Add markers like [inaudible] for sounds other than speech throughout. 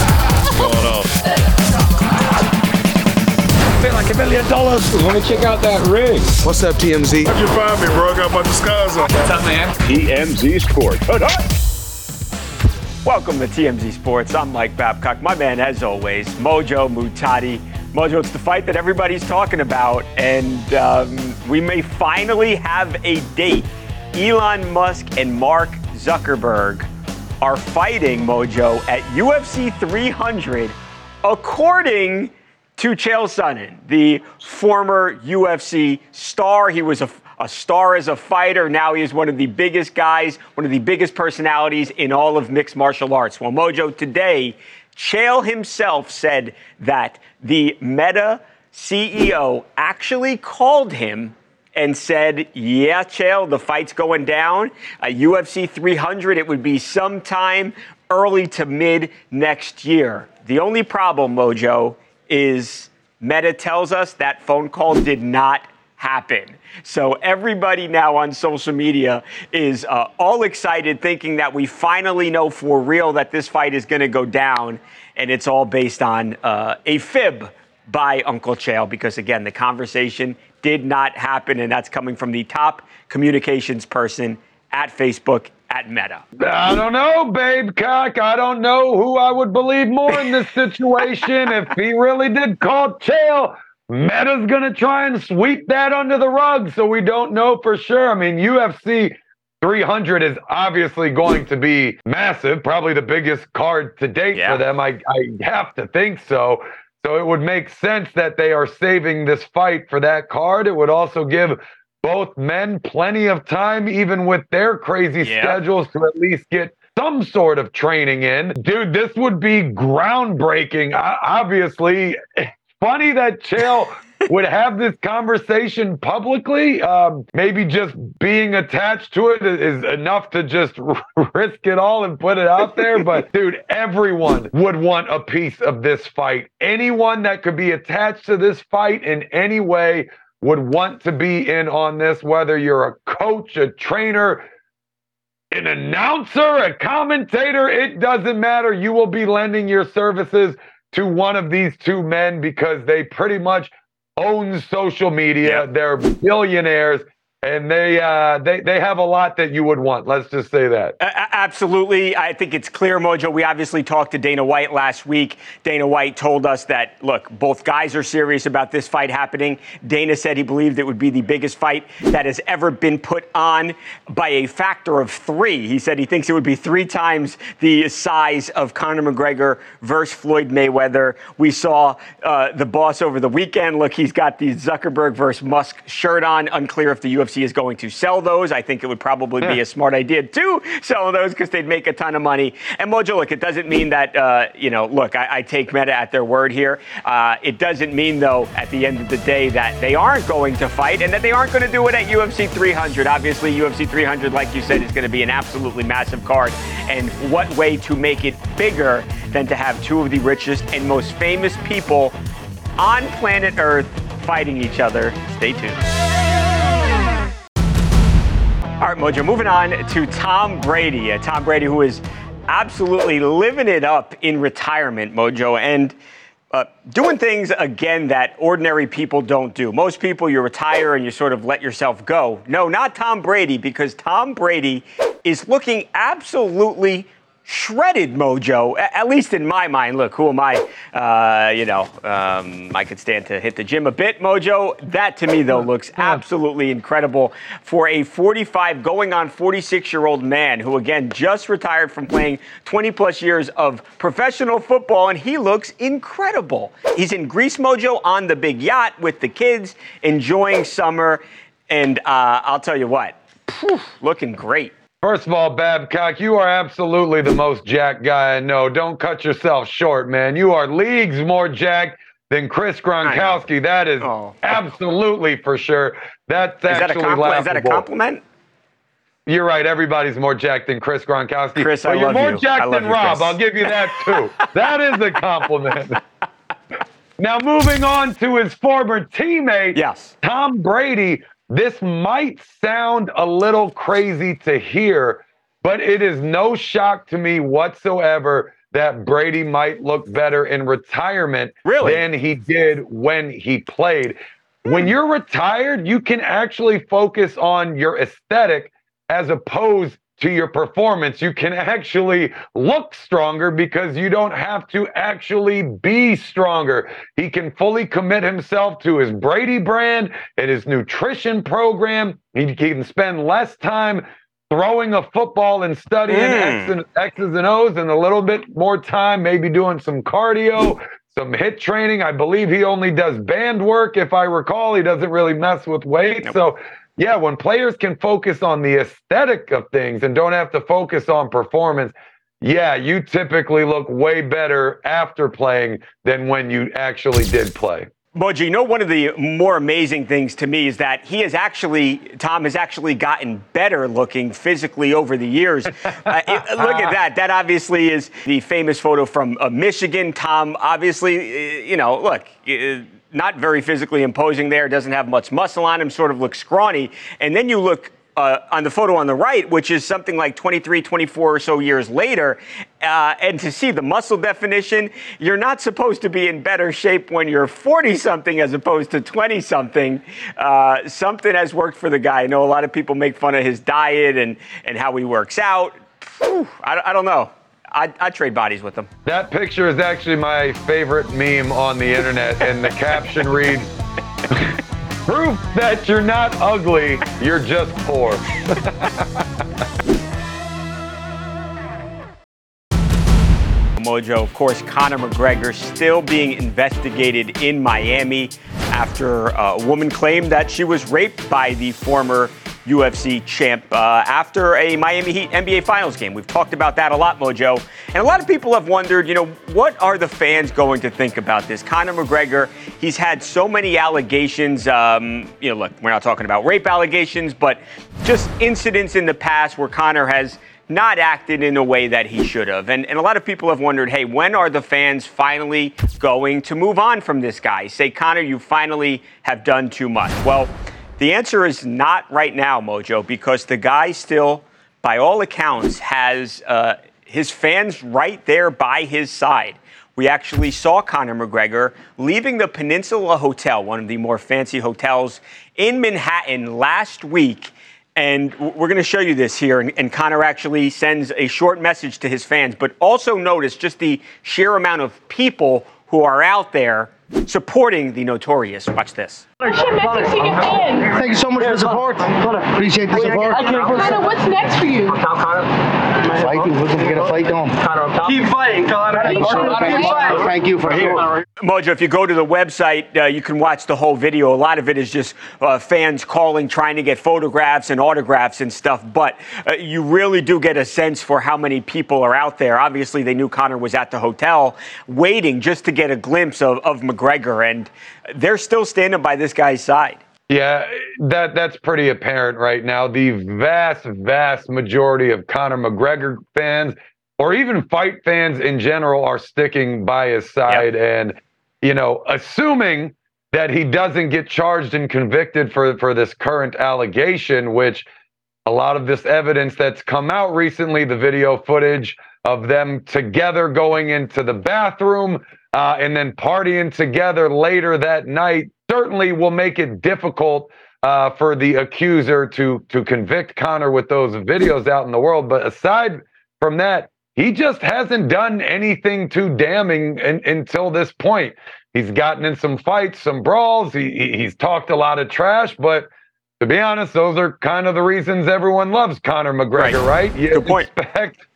What's going on? Feel like a million dollars. Let me check out that ring. What's up, TMZ? How'd you find me, bro? I got my bunch of scars on. What's up, man? TMZ Sports. Welcome to TMZ Sports. I'm Mike Babcock. My man, as always, Mojo Muhtadi. Mojo, it's the fight that everybody's talking about, and um, we may finally have a date. Elon Musk and Mark Zuckerberg are fighting Mojo at UFC 300, according to Chael Sonnen, the former UFC star. He was a, a, star as a fighter. Now he is one of the biggest guys, one of the biggest personalities in all of mixed martial arts. Well, Mojo, today, Chael himself said that the Meta CEO actually called him and said, Yeah, Chael, the fight's going down. UFC 300, it would be sometime early to mid next year. The only problem, Mojo, is Meta tells us that phone call did not happen. So everybody now on social media is uh, all excited, thinking that we finally know for real that this fight is going to go down, and it's all based on uh, a fib by Uncle Chael because again, the conversation did not happen, and that's coming from the top communications person at Facebook at Meta. I don't know, Babcock. I don't know who I would believe more in this situation. if he really did call Chael, Meta's gonna try and sweep that under the rug, so we don't know for sure. I mean, UFC 300 is obviously going to be massive, probably the biggest card to date yeah. for them. I, I have to think so. So it would make sense that they are saving this fight for that card. It would also give both men plenty of time, even with their crazy yeah. schedules, to at least get some sort of training in. Dude, this would be groundbreaking. obviously, [laughs] funny that Chael would have this conversation publicly. Um, maybe just being attached to it is enough to just [laughs] risk it all and put it out there. But [laughs] dude, everyone would want a piece of this fight. Anyone that could be attached to this fight in any way would want to be in on this, whether you're a coach, a trainer, an announcer, a commentator, it doesn't matter. You will be lending your services to one of these two men because they pretty much owns social media. Yep. They're billionaires and they uh, they they have a lot that you would want. Let's just say that. Uh, absolutely, I think it's clear, Mojo. We obviously talked to Dana White last week. Dana White told us that look, both guys are serious about this fight happening. Dana said he believed it would be the biggest fight that has ever been put on by a factor of three. He said he thinks it would be three times the size of Conor McGregor versus Floyd Mayweather. We saw uh, the boss over the weekend. Look, he's got the Zuckerberg versus Musk shirt on. Unclear if the UFC UFC is going to sell those. I think it would probably be a smart idea to sell those because they'd make a ton of money. And Mojo, look, it doesn't mean that, uh, you know, look, I, I, take Meta at their word here. Uh, it doesn't mean, though, at the end of the day, that they aren't going to fight and that they aren't going to do it at UFC 300. Obviously, UFC 300, like you said, is going to be an absolutely massive card. And what way to make it bigger than to have two of the richest and most famous people on planet Earth fighting each other? Stay tuned. Mojo, moving on to Tom Brady. Uh, Tom Brady, who is absolutely living it up in retirement, Mojo, and uh, doing things again that ordinary people don't do. Most people, you retire and you sort of let yourself go. No, not Tom Brady, because Tom Brady is looking absolutely shredded mojo, at least in my mind. Look, who am I? Uh, you know, um, I could stand to hit the gym a bit, mojo. That to me, though, looks absolutely incredible for a 45 going on 46 year old man who, again, just retired from playing 20 plus years of professional football, and he looks incredible. He's in Greece, mojo, on the big yacht with the kids, enjoying summer. And uh, I'll tell you what, looking great. First of all, Babcock, you are absolutely the most jacked guy I know. Don't cut yourself short, man. You are leagues more jacked than Chris Gronkowski. That is Oh. absolutely for sure. That's Is that, a actually compli- is that a compliment? You're right. Everybody's more jacked than Chris Gronkowski. Chris, but I you're love more you. Jacked than you, Rob. Chris. I'll give you that too. [laughs] that is a compliment. now, moving on to his former teammate, Yes. Tom Brady. This might sound a little crazy to hear, but it is no shock to me whatsoever that Brady might look better in retirement Really? than he did when he played. When hmm. you're retired, you can actually focus on your aesthetic as opposed to your performance. You can actually look stronger because you don't have to actually be stronger. He can fully commit himself to his Brady brand and his nutrition program. He can spend less time throwing a football and studying Mm. X and, X's and O's and a little bit more time, maybe doing some cardio, some HIIT training. I believe he only does band work, if I recall. He doesn't really mess with weight. So, yeah, when players can focus on the aesthetic of things and don't have to focus on performance, yeah, you typically look way better after playing than when you actually did play. Moji, you know, one of the more amazing things to me is that he has actually, Tom has actually gotten better looking physically over the years. [laughs] Uh, it- look at that. That obviously is the famous photo from uh, Michigan. Tom, obviously, uh, you know, look, uh, not very physically imposing there, doesn't have much muscle on him, sort of looks scrawny. And then you look uh, on the photo on the right, which is something like 23, 24 or so years later, uh, and to see the muscle definition, you're not supposed to be in better shape when you're 40 something as opposed to 20 something. Uh, something has worked for the guy. I know a lot of people make fun of his diet and, and how he works out. Phew, I, I don't know. I'd, I'd trade bodies with them. That picture is actually my favorite meme on the internet, and the caption reads Proof that you're not ugly, you're just poor. Mojo. Of course, Conor McGregor still being investigated in Miami after uh, a woman claimed that she was raped by the former UFC champ uh, after a Miami Heat NBA Finals game. We've talked about that a lot, Mojo. And a lot of people have wondered, you know, what are the fans going to think about this? Conor McGregor, he's had so many allegations. Um, you know, look, we're not talking about rape allegations, but just incidents in the past where Conor has not acted in a way that he should have. And, and a lot of people have wondered hey, when are the fans finally going to move on from this guy? Say, Conor, you finally have done too much. Well, the answer is not right now, Mojo, because the guy still, by all accounts, has uh, his fans right there by his side. We actually saw Conor McGregor leaving the Peninsula Hotel, one of the more fancy hotels in Manhattan, last week. And we're going to show you this here. And, and Conor actually sends a short message to his fans, but also notice just the sheer amount of people who are out there supporting the notorious. Watch this. What's your message to your fans? Thank you so much for the support. Appreciate the support. Conor, what's next for you? Fighting, looking to get a fight done. Keep fighting, Conor. Thank you for here. Mojo, if you go to the website, uh, you can watch the whole video. A lot of it is just uh, fans calling, trying to get photographs and autographs and stuff. But uh, you really do get a sense for how many people are out there. Obviously, they knew Conor was at the hotel waiting just to get a glimpse of, of McGregor, and they're still standing by this guy's side. Yeah, that that's pretty apparent right now. The vast, vast majority of Conor McGregor fans, or even fight fans in general, are sticking by his side. And you know, assuming that he doesn't get charged and convicted for for this current allegation, which a lot of this evidence that's come out recently, the video footage of them together going into the bathroom uh, and then partying together later that night, certainly will make it difficult uh, for the accuser to to convict Conor with those videos out in the world. But aside from that, he just hasn't done anything too damning in, until this point. He's gotten in some fights, some brawls. He, he- he's talked a lot of trash, but to be honest, those are kind of the reasons everyone loves Conor McGregor, right? You Good point. [laughs] expect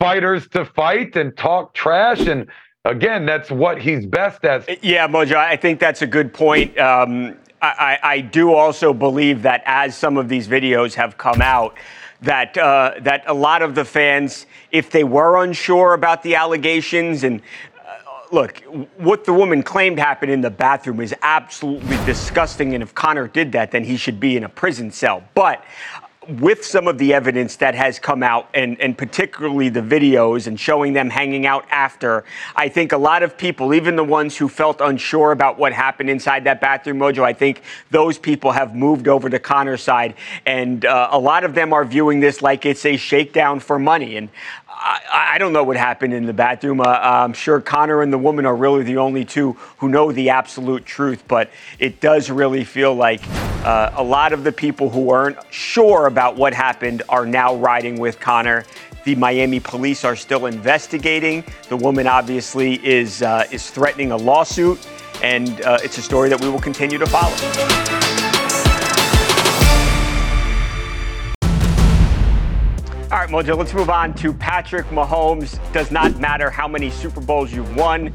fighters to fight and talk trash, and again, that's what he's best at. Yeah, Mojo, I think that's a good point. Um, I, I do also believe that as some of these videos have come out, that uh, that a lot of the fans, if they were unsure about the allegations and uh, look, what the woman claimed happened in the bathroom is absolutely disgusting. And if Conor did that, then he should be in a prison cell. But with some of the evidence that has come out, and, and particularly the videos and showing them hanging out after, I think a lot of people, even the ones who felt unsure about what happened inside that bathroom, Mojo, I think those people have moved over to Conor's side. And uh, a lot of them are viewing this like it's a shakedown for money. And I, I, don't know what happened in the bathroom. Uh, I'm sure Conor and the woman are really the only two who know the absolute truth, but it does really feel like uh, a lot of the people who weren't sure about what happened are now riding with Conor. The Miami police are still investigating. The woman obviously is uh, is threatening a lawsuit, and uh, it's a story that we will continue to follow. All right, Mojo, let's move on to Patrick Mahomes. Does not matter how many Super Bowls you've won,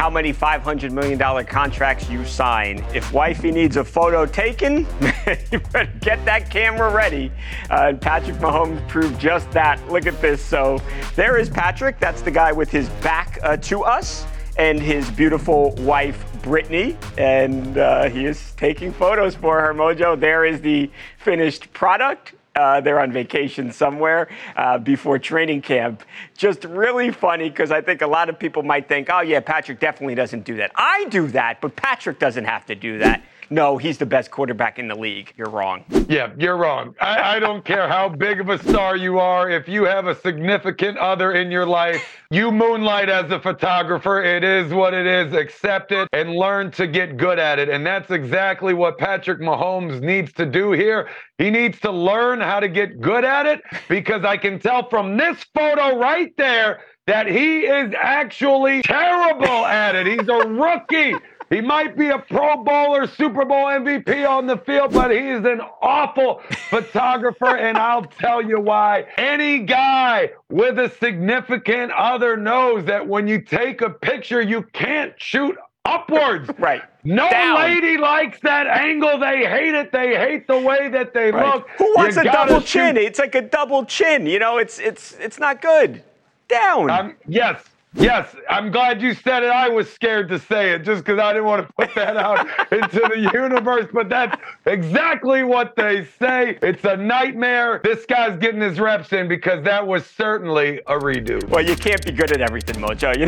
how many $500 million contracts you sign. If wifey needs a photo taken, [laughs] you better get that camera ready. Uh, Patrick Mahomes proved just that. Look at this. So there is Patrick. That's the guy with his back uh, to us and his beautiful wife, Brittany, and uh, he is taking photos for her, Mojo. There is the finished product. Uh, they're on vacation somewhere uh, before training camp. Just really funny because I think a lot of people might think, oh, yeah, Patrick definitely doesn't do that. I do that, but Patrick doesn't have to do that no, he's the best quarterback in the league. You're wrong. Yeah, you're wrong. I, I don't care how big of a star you are. If you have a significant other in your life, you moonlight as a photographer. It is what it is. Accept it and learn to get good at it. And that's exactly what Patrick Mahomes needs to do here. He needs to learn how to get good at it because I can tell from this photo right there that he is actually terrible at it. He's a rookie. He might be a Pro Bowler, Super Bowl MVP on the field, but he's an awful photographer. and I'll tell you why. Any guy with a significant other knows that when you take a picture, you can't shoot upwards. [laughs] Right. No Down. lady likes that angle. They hate it. They hate the way that they right. look. Who wants you a double shoot. chin? It's like a double chin. You know, it's it's it's not good. Down. Um, yes, Yes, I'm glad you said it. I was scared to say it just because I didn't want to put that out [laughs] into the universe, but that's exactly what they say. It's a nightmare. This guy's getting his reps in because that was certainly a redo. Well, you can't be good at everything, Mojo. You,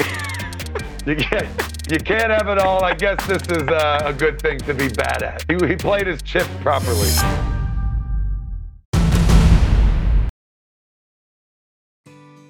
[laughs] you can't. You can't have it all. I guess this is uh, a good thing to be bad at. He, he played his chips properly.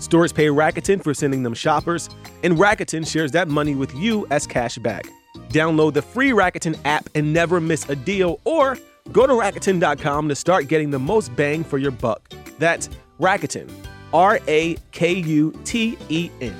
Stores pay Rakuten for sending them shoppers, and Rakuten shares that money with you as cash back. Download the free Rakuten app and never miss a deal, or go to Rakuten.com to start getting the most bang for your buck. That's Rakuten, R A K U T E N.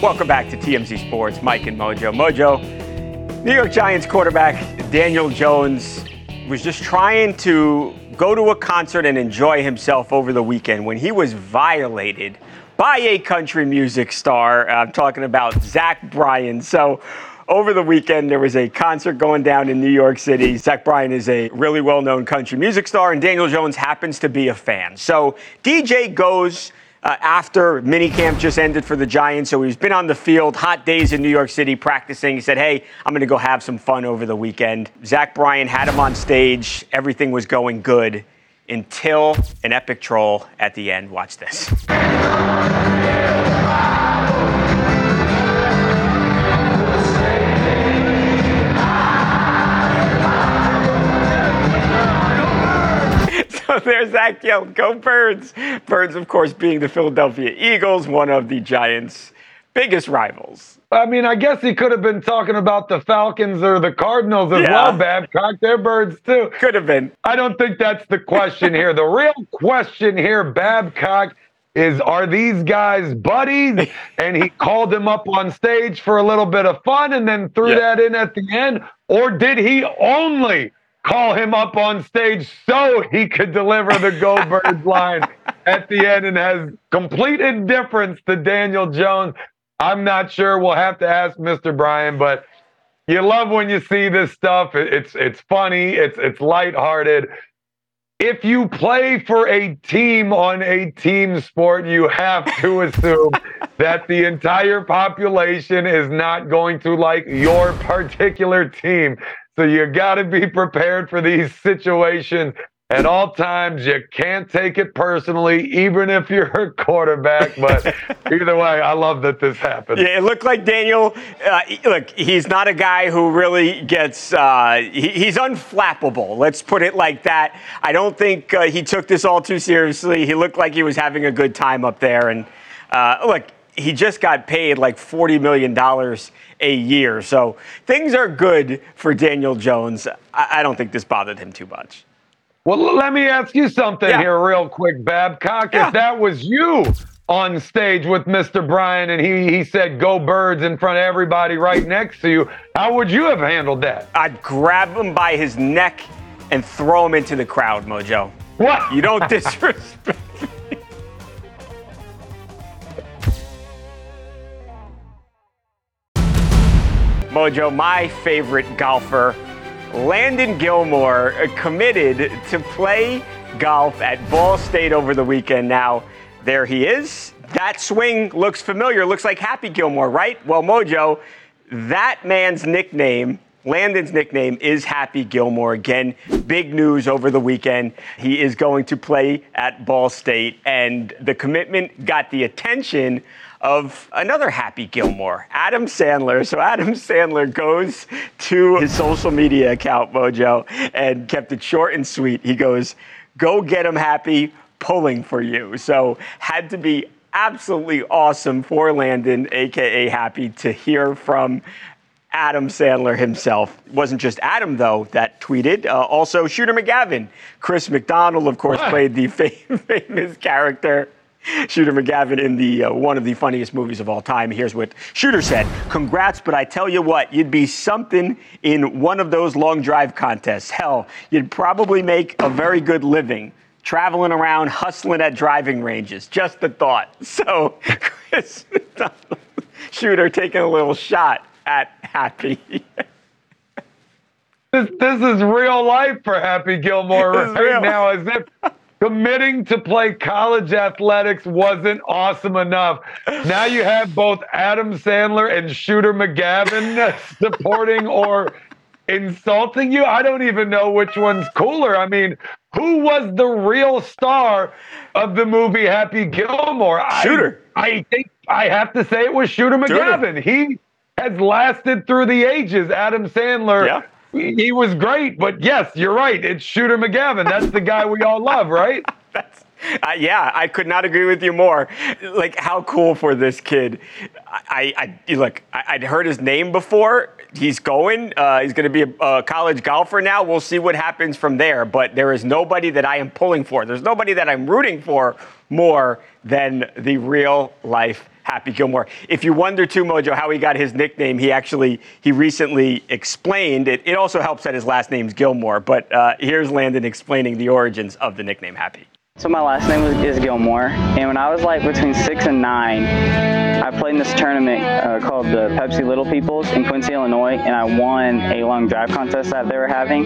Welcome back to TMZ Sports, Mike and Mojo. Mojo, New York Giants quarterback Daniel Jones was just trying to go to a concert and enjoy himself over the weekend when he was violated by a country music star. Uh, I'm talking about Zach Bryan. So, over the weekend, there was a concert going down in New York City. Zach Bryan is a really well known country music star, and Daniel Jones happens to be a fan. So, DJ goes uh, after minicamp just ended for the Giants. So he's been on the field, hot days in New York City practicing. He said, Hey, I'm going to go have some fun over the weekend. Zach Bryan had him on stage. Everything was going good until an epic troll at the end. Watch this. So [laughs] there's Zach yelled, Go Birds! Birds, of course, being the Philadelphia Eagles, one of the Giants' biggest rivals. I mean, I guess he could have been talking about the Falcons or the Cardinals as Yeah. well, Babcock. They're birds too. Could have been. I don't think that's the question here. The real question here, Babcock, is are these guys buddies? [laughs] And he called them up on stage for a little bit of fun and then threw Yeah. that in at the end? Or did he only call him up on stage so he could deliver the Go Birds [laughs] line at the end and has complete indifference to Daniel Jones? I'm not sure. We'll have to ask Mr. Bryan, but you love when you see this stuff. It's it's funny. It's it's lighthearted. If you play for a team on a team sport, you have to assume [laughs] that the entire population is not going to like your particular team. So you got to be prepared for these situations at all times. You can't take it personally, even if you're a quarterback. But [laughs] either way, I love that this happened. Yeah, it looked like Daniel. Uh, look, he's not a guy who really gets. Uh, he, he's unflappable. Let's put it like that. I don't think uh, he took this all too seriously. He looked like he was having a good time up there. And uh, look, he just got paid like forty million dollars a year, so things are good for Daniel Jones. I, I don't think this bothered him too much. Well, let me ask you something Yeah. here, real quick, Babcock. Yeah. If that was you on stage with Mr. Bryan and he, he said, Go Birds in front of everybody right next to you, how would you have handled that? I'd grab him by his neck and throw him into the crowd, Mojo. What? You don't [laughs] disrespect. Mojo, my favorite golfer, Landon Gilmore, committed to play golf at Ball State over the weekend. Now, there he is. That swing looks familiar. Looks like Happy Gilmore, right? Well, Mojo, that man's nickname, Landon's nickname, is Happy Gilmore. Again, big news over the weekend. He is going to play at Ball State, and the commitment got the attention of another Happy Gilmore, Adam Sandler. So Adam Sandler goes to his social media account, Mojo, and kept it short and sweet. He goes, Go get him happy, pulling for you. So had to be absolutely awesome for Landon, aka Happy, to hear from Adam Sandler himself. It wasn't just Adam, though, that tweeted. Uh, also, Shooter McGavin. Chris McDonald, of course, played the fam- [laughs] famous character. Shooter McGavin in the uh, one of the funniest movies of all time. Here's what Shooter said: "Congrats, but I tell you what, you'd be something in one of those long drive contests. Hell, you'd probably make a very good living." Traveling around, hustling at driving ranges. Just the thought. [laughs] So, Chris McDonald, Shooter taking a little shot at Happy. This, this is real life for Happy Gilmore [laughs] right real. now, as if committing to play college athletics wasn't awesome enough. Now you have both Adam Sandler and Shooter McGavin supporting or insulting you. I don't even know which one's cooler. I mean, who was the real star of the movie Happy Gilmore? Shooter. I, think I have to say it was Shooter McGavin. He has lasted through the ages. Adam Sandler. Yeah. He was great, but yes, you're right. It's Shooter McGavin. That's the guy we all love, right? [laughs] That's, uh, yeah, I could not agree with you more. Like, how cool for this kid. I, I, look, I, I'd heard his name before. He's going. Uh, he's going to be a, a college golfer now. We'll see what happens from there. But there is nobody that I am pulling for. There's nobody that I'm rooting for more than the real life Happy Gilmore. If you wonder too, Mojo, how he got his nickname, he actually he recently explained it. It also helps that his last name's Gilmore. But uh, here's Landon explaining the origins of the nickname Happy. So my last name is Gilmore, and when I was like between six and nine, I played in this tournament uh, called the Pepsi Little Peoples in Quincy, Illinois, and I won a long drive contest that they were having.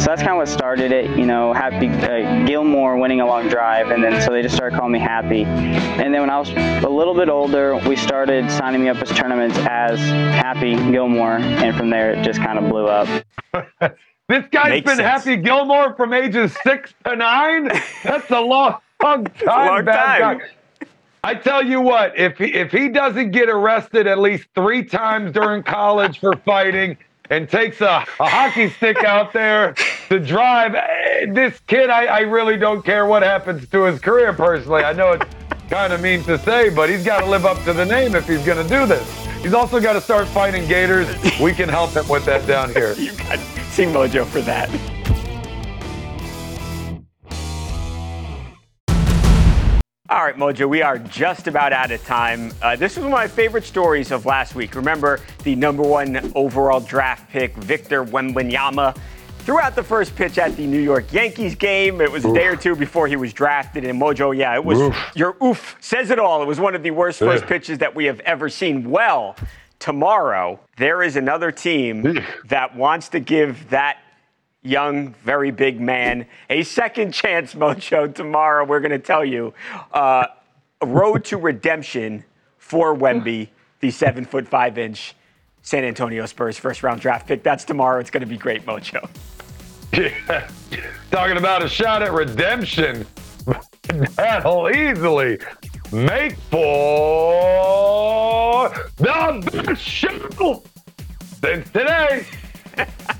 So that's kind of what started it, you know, Happy uh, Gilmore winning a long drive, and then so they just started calling me Happy. And then when I was a little bit older, we started signing me up as tournaments as Happy Gilmore, and from there it just kind of blew up. [laughs] This guy's Makes been sense. Happy Gilmore from ages six to nine. That's a long, [laughs] long time. long time. I tell you what, if he, if he doesn't get arrested at least three times during college for fighting and takes a, a hockey stick out there to drive, eh, this kid, I, I really don't care what happens to his career personally. I know it's kind of mean to say, but he's got to live up to the name if he's going to do this. He's also got to start fighting gators. We can help him with that down here. [laughs] See Mojo for that. All right, Mojo, we are just about out of time. Uh, this was one of my favorite stories of last week. Remember the number one overall draft pick, Victor Wembanyama, threw out the first pitch at the New York Yankees game. It was a day or two before he was drafted. And Mojo, yeah, it was Oof. your oof says it all. It was one of the worst first pitches that we have ever seen. Well, tomorrow there is another team that wants to give that young, very big man a second chance, [laughs] Mojo. Tomorrow, we're going to tell you uh, a road to redemption for Wemby, the seven foot five inch San Antonio Spurs first round draft pick. That's tomorrow. It's going to be great, Mojo. Yeah. [laughs] Talking about a shot at redemption. [laughs] That'll easily make for the best show since today. [laughs]